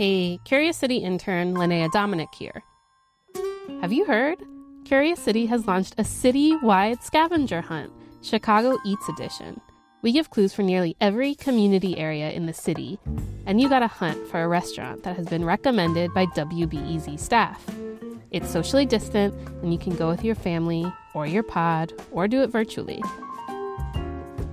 Hey, Curious City intern Linnea Dominic here. Have you heard? Curious City has launched a city wide scavenger hunt, Chicago Eats Edition. We give clues for nearly every community area in the city, and you got a hunt for a restaurant that has been recommended by WBEZ staff. It's socially distant, and you can go with your family or your pod or do it virtually.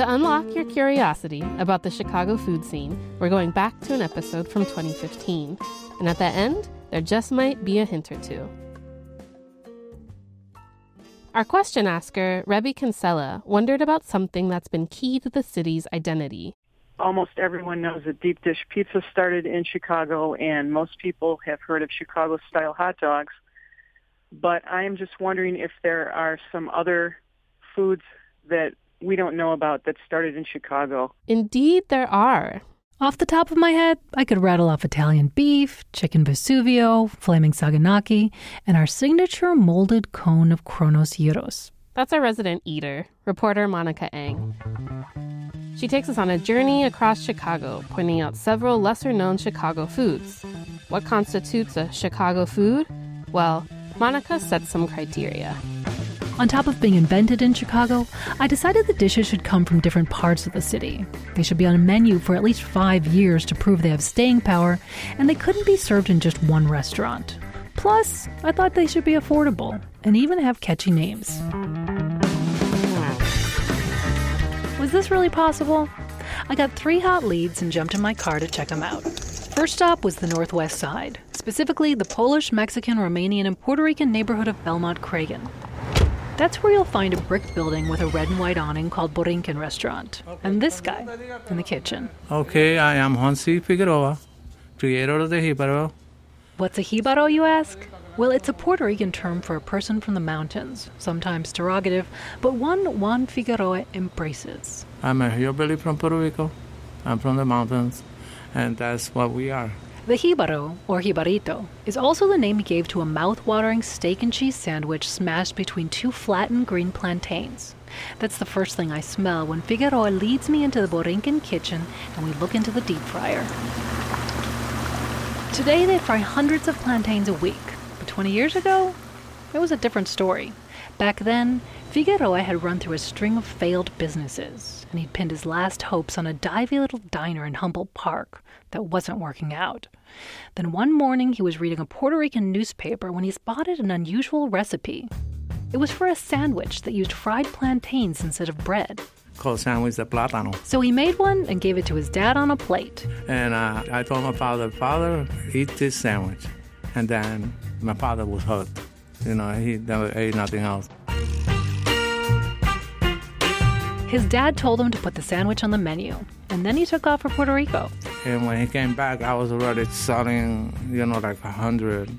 To unlock your curiosity about the Chicago food scene, we're going back to an episode from 2015. And at the end, there just might be a hint or two. Our question asker, Rebby Kinsella, wondered about something that's been key to the city's identity. Almost everyone knows that deep dish pizza started in Chicago, and most people have heard of Chicago style hot dogs. But I am just wondering if there are some other foods that we don't know about that started in Chicago. Indeed, there are. Off the top of my head, I could rattle off Italian beef, chicken Vesuvio, flaming saganaki, and our signature molded cone of Kronos gyros. That's our resident eater, reporter Monica Eng. She takes us on a journey across Chicago, pointing out several lesser known Chicago foods. What constitutes a Chicago food? Well, Monica sets some criteria. On top of being invented in Chicago, I decided the dishes should come from different parts of the city. They should be on a menu for at least five years to prove they have staying power, and they couldn't be served in just one restaurant. Plus, I thought they should be affordable and even have catchy names. Was this really possible? I got three hot leads and jumped in my car to check them out. First stop was the Northwest Side, specifically the Polish, Mexican, Romanian, and Puerto Rican neighborhood of Belmont Cragin. That's where you'll find a brick building with a red and white awning called Borinquen Restaurant, and this guy in the kitchen. Okay, I am Hansi Figueroa, creator of the Jibaro. What's a jibaro, you ask? Well, it's a Puerto Rican term for a person from the mountains, sometimes derogative, but one Juan Figueroa embraces. I'm a hillbilly from Puerto Rico. I'm from the mountains, and that's what we are. The jibaro, or jibarito, is also the name he gave to a mouth-watering steak and cheese sandwich smashed between two flattened green plantains. That's the first thing I smell when Figueroa leads me into the Borinquen kitchen and we look into the deep fryer. Today they fry hundreds of plantains a week, but 20 years ago, it was a different story. Back then, Figueroa had run through a string of failed businesses, and he'd pinned his last hopes on a divey little diner in Humboldt Park that wasn't working out. Then one morning he was reading a Puerto Rican newspaper when he spotted an unusual recipe. It was for a sandwich that used fried plantains instead of bread. Called sandwich de plátano. So he made one and gave it to his dad on a plate. And uh, I told my father, Father, eat this sandwich. And then my father was hooked. You know, he never ate nothing else. His dad told him to put the sandwich on the menu, and then he took off for Puerto Rico. And when he came back, I was already selling, you know, like a hundred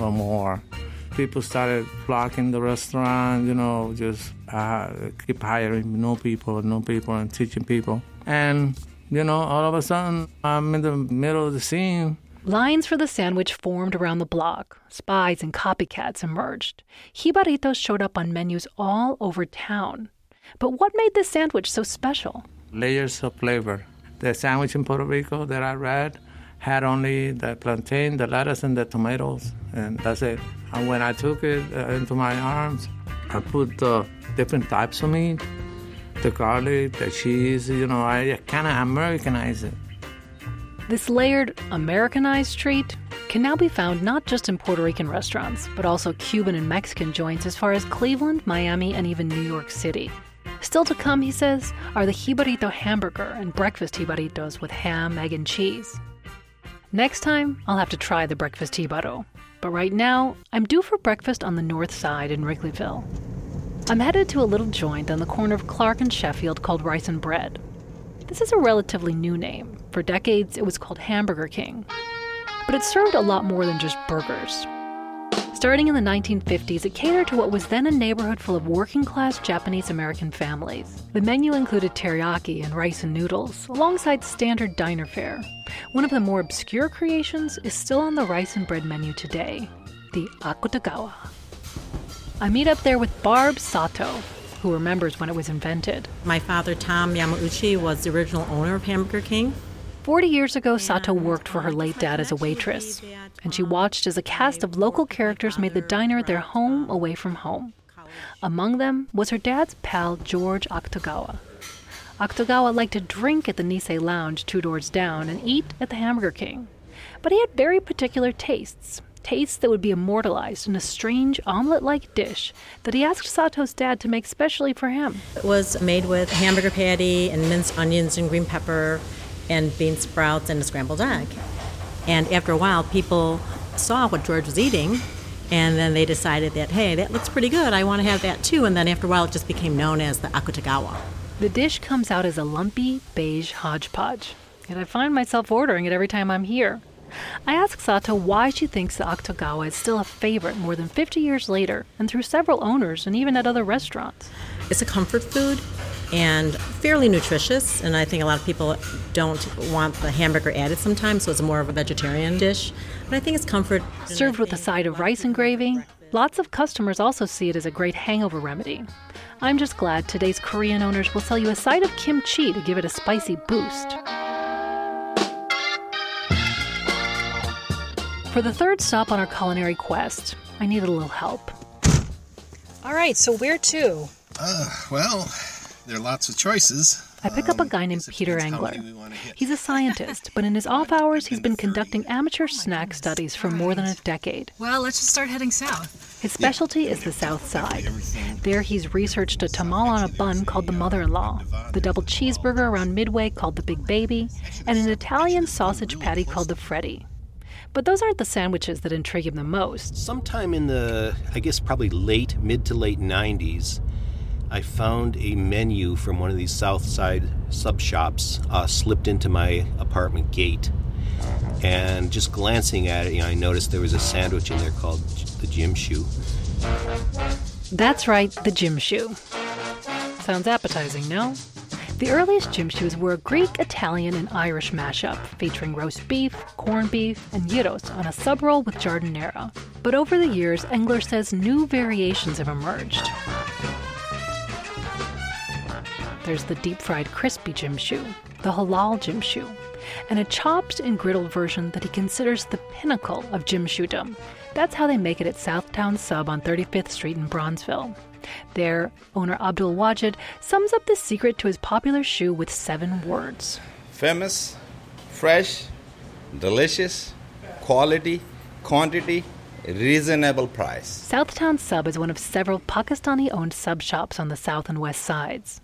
or more. People started flocking the restaurant, you know, just uh, keep hiring new people, new people, and teaching people. And, you know, all of a sudden, I'm in the middle of the scene. Lines for the sandwich formed around the block. Spies and copycats emerged. Jibaritos showed up on menus all over town. But what made this sandwich so special? Layers of flavor. The sandwich in Puerto Rico that I read had only the plantain, the lettuce, and the tomatoes, and that's it. And when I took it uh, into my arms, I put the different types of meat, the garlic, the cheese, you know, I kind of Americanized it. This layered, Americanized treat can now be found not just in Puerto Rican restaurants, but also Cuban and Mexican joints as far as Cleveland, Miami, and even New York City. Still to come, he says, are the jibarito hamburger and breakfast jibaritos with ham, egg, and cheese. Next time, I'll have to try the breakfast jibaro. But right now, I'm due for breakfast on the north side in Wrigleyville. I'm headed to a little joint on the corner of Clark and Sheffield called Rice and Bread. This is a relatively new name. For decades, it was called Hamburger King. But it served a lot more than just burgers. Starting in the 1950s, it catered to what was then a neighborhood full of working class Japanese American families. The menu included teriyaki and rice and noodles, alongside standard diner fare. One of the more obscure creations is still on the rice and bread menu today the Akutagawa. I meet up there with Barb Sato, who remembers when it was invented. My father, Tom Yamauchi, was the original owner of Hamburger King. Forty years ago, Sato worked for her late dad as a waitress, and she watched as a cast of local characters made the diner their home away from home. Among them was her dad's pal, George Akutagawa. Akutagawa liked to drink at the Nisei Lounge two doors down and eat at the Hamburger King. But he had very particular tastes, tastes that would be immortalized in a strange omelet like dish that he asked Sato's dad to make specially for him. It was made with hamburger patty and minced onions and green pepper and bean sprouts and a scrambled egg. And after a while, people saw what George was eating and then they decided that, hey, that looks pretty good. I want to have that too. And then after a while, it just became known as the Akutagawa. The dish comes out as a lumpy beige hodgepodge, and I find myself ordering it every time I'm here. I ask Sato why she thinks the Akutagawa is still a favorite more than 50 years later and through several owners and even at other restaurants. It's a comfort food and fairly nutritious, and I think a lot of people don't want the hamburger added sometimes, so it's more of a vegetarian dish. But I think it's comfort. Served with a side of rice and gravy, lots of customers also see it as a great hangover remedy. I'm just glad today's Korean owners will sell you a side of kimchi to give it a spicy boost. For the third stop on our culinary quest, I needed a little help. All right, so where to? Uh, well, there are lots of choices. I pick up a guy named Peter Engler. He's a scientist, but in his off hours, he's been conducting amateur snack studies for more than a decade. Well, let's just start heading south. His specialty is the South Side. There, he's researched a tamal on a bun called the mother in law, the double cheeseburger around Midway called the Big Baby, and an Italian sausage patty called the Freddy. But those aren't the sandwiches that intrigue him the most. Sometime in the, I guess, probably late, mid to late 90s, I found a menu from one of these South Side sub shops uh, slipped into my apartment gate. And just glancing at it, you know, I noticed there was a sandwich in there called the Gym Shoe. That's right, the Gym Shoe. Sounds appetizing, no? The earliest gym were a Greek, Italian, and Irish mashup, featuring roast beef, corned beef, and gyros on a sub roll with giardiniera. But over the years, Engler says new variations have emerged. There's the deep fried crispy gym shoe, the halal gym shoe, and a chopped and griddled version that he considers the pinnacle of gym. That's how they make it at Southtown Sub on 35th Street in Bronzeville. There, owner Abdul Wajid sums up the secret to his popular shoe with seven words famous, fresh, delicious, quality, quantity, reasonable price. Southtown Sub is one of several Pakistani owned sub shops on the south and west sides.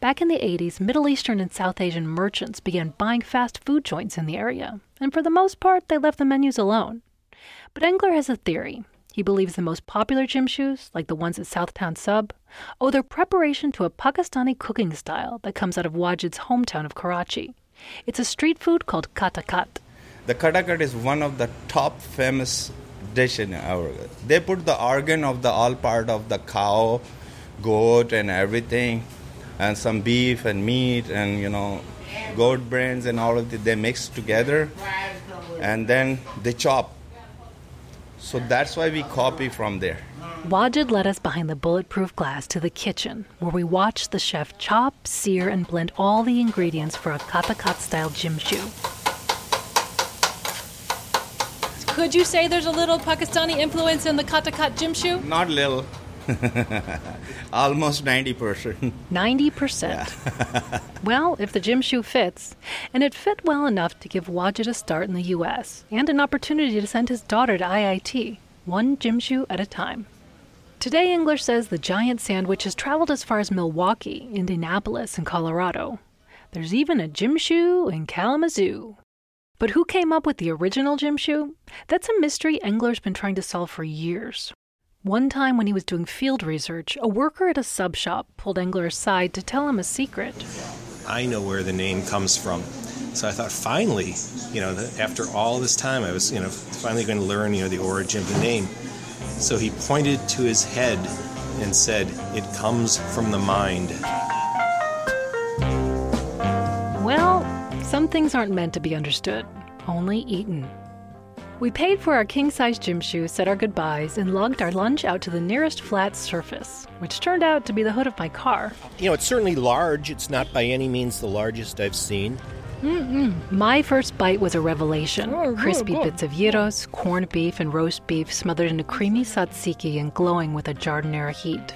Back in the 80s, Middle Eastern and South Asian merchants began buying fast food joints in the area, and for the most part, they left the menus alone. But Engler has a theory. He believes the most popular gym shoes, like the ones at Southtown Sub, owe their preparation to a Pakistani cooking style that comes out of Wajid's hometown of Karachi. It's a street food called katakat. The katakat is one of the top famous dish in our. They put the organ of the all part of the cow, goat, and everything, and some beef and meat and you know, goat brains and all of it. They mix together, and then they chop. So that's why we copy from there. Wajid led us behind the bulletproof glass to the kitchen, where we watched the chef chop, sear, and blend all the ingredients for a katakat style gym shoe. Could you say there's a little Pakistani influence in the katakat gym shoe? Not little. Almost 90%. 90%. well, if the gym shoe fits. And it fit well enough to give Wajid a start in the U.S. and an opportunity to send his daughter to IIT, one gym shoe at a time. Today, Engler says the giant sandwich has traveled as far as Milwaukee, Indianapolis, and Colorado. There's even a gym shoe in Kalamazoo. But who came up with the original gym shoe? That's a mystery Engler's been trying to solve for years. One time when he was doing field research, a worker at a sub shop pulled Engler aside to tell him a secret. I know where the name comes from. So I thought, finally, you know, after all this time, I was, you know, finally going to learn, you know, the origin of the name. So he pointed to his head and said, It comes from the mind. Well, some things aren't meant to be understood, only eaten. We paid for our king size gym shoe, said our goodbyes, and lugged our lunch out to the nearest flat surface, which turned out to be the hood of my car. You know, it's certainly large. It's not by any means the largest I've seen. Mm-mm. My first bite was a revelation. Oh, Crispy bits of gyros, corned beef, and roast beef smothered in a creamy tzatziki and glowing with a giardiniera heat.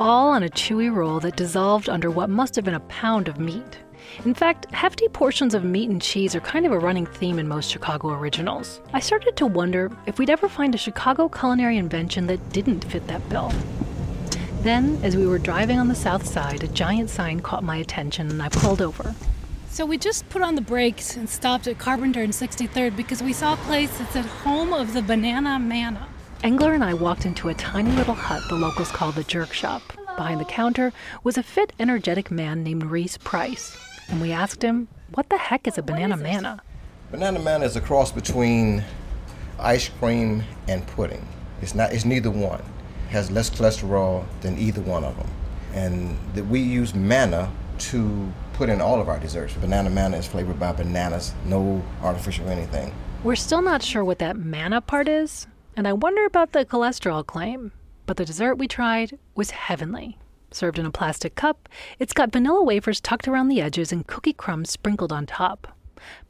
All on a chewy roll that dissolved under what must have been a pound of meat. In fact, hefty portions of meat and cheese are kind of a running theme in most Chicago originals. I started to wonder if we'd ever find a Chicago culinary invention that didn't fit that bill. Then, as we were driving on the south side, a giant sign caught my attention and I pulled over. So we just put on the brakes and stopped at Carpenter and 63rd because we saw a place that said home of the banana manna. Engler and I walked into a tiny little hut the locals call the jerk shop. Behind the counter was a fit, energetic man named Reese Price. And we asked him, what the heck is a banana manna? Banana manna is a cross between ice cream and pudding. It's not. It's neither one. It has less cholesterol than either one of them. And that we use manna to put in all of our desserts. Banana manna is flavored by bananas, no artificial anything. We're still not sure what that manna part is, and I wonder about the cholesterol claim. But the dessert we tried was heavenly. Served in a plastic cup, it's got vanilla wafers tucked around the edges and cookie crumbs sprinkled on top.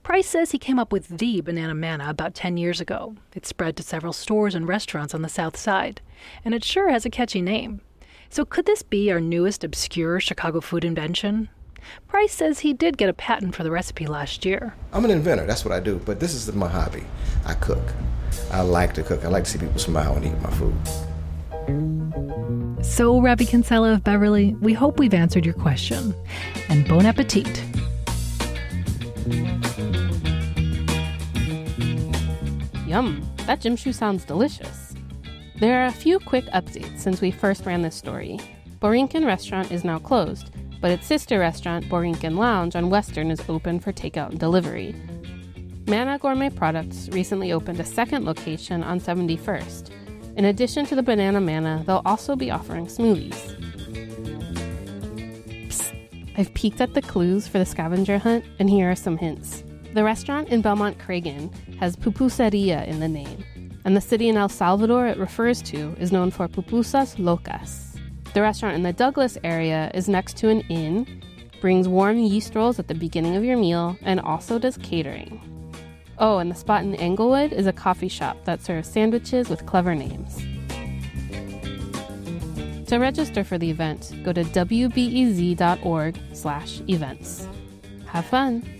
Price says he came up with the banana manna about 10 years ago. It spread to several stores and restaurants on the south side, and it sure has a catchy name. So, could this be our newest obscure Chicago food invention? Price says he did get a patent for the recipe last year. I'm an inventor, that's what I do, but this is my hobby. I cook. I like to cook. I like to see people smile and eat my food. So, Rabbi Kinsella of Beverly, we hope we've answered your question. And bon appetit. Yum, that gym shoe sounds delicious. There are a few quick updates since we first ran this story. Borinquen Restaurant is now closed, but its sister restaurant, Borinquen Lounge on Western, is open for takeout and delivery. Manna Gourmet Products recently opened a second location on 71st. In addition to the banana manna, they'll also be offering smoothies. I've peeked at the clues for the scavenger hunt, and here are some hints. The restaurant in Belmont Cragin has pupuseria in the name, and the city in El Salvador it refers to is known for pupusas locas. The restaurant in the Douglas area is next to an inn, brings warm yeast rolls at the beginning of your meal, and also does catering. Oh, and the spot in Englewood is a coffee shop that serves sandwiches with clever names. To register for the event, go to wbez.org/events. Have fun.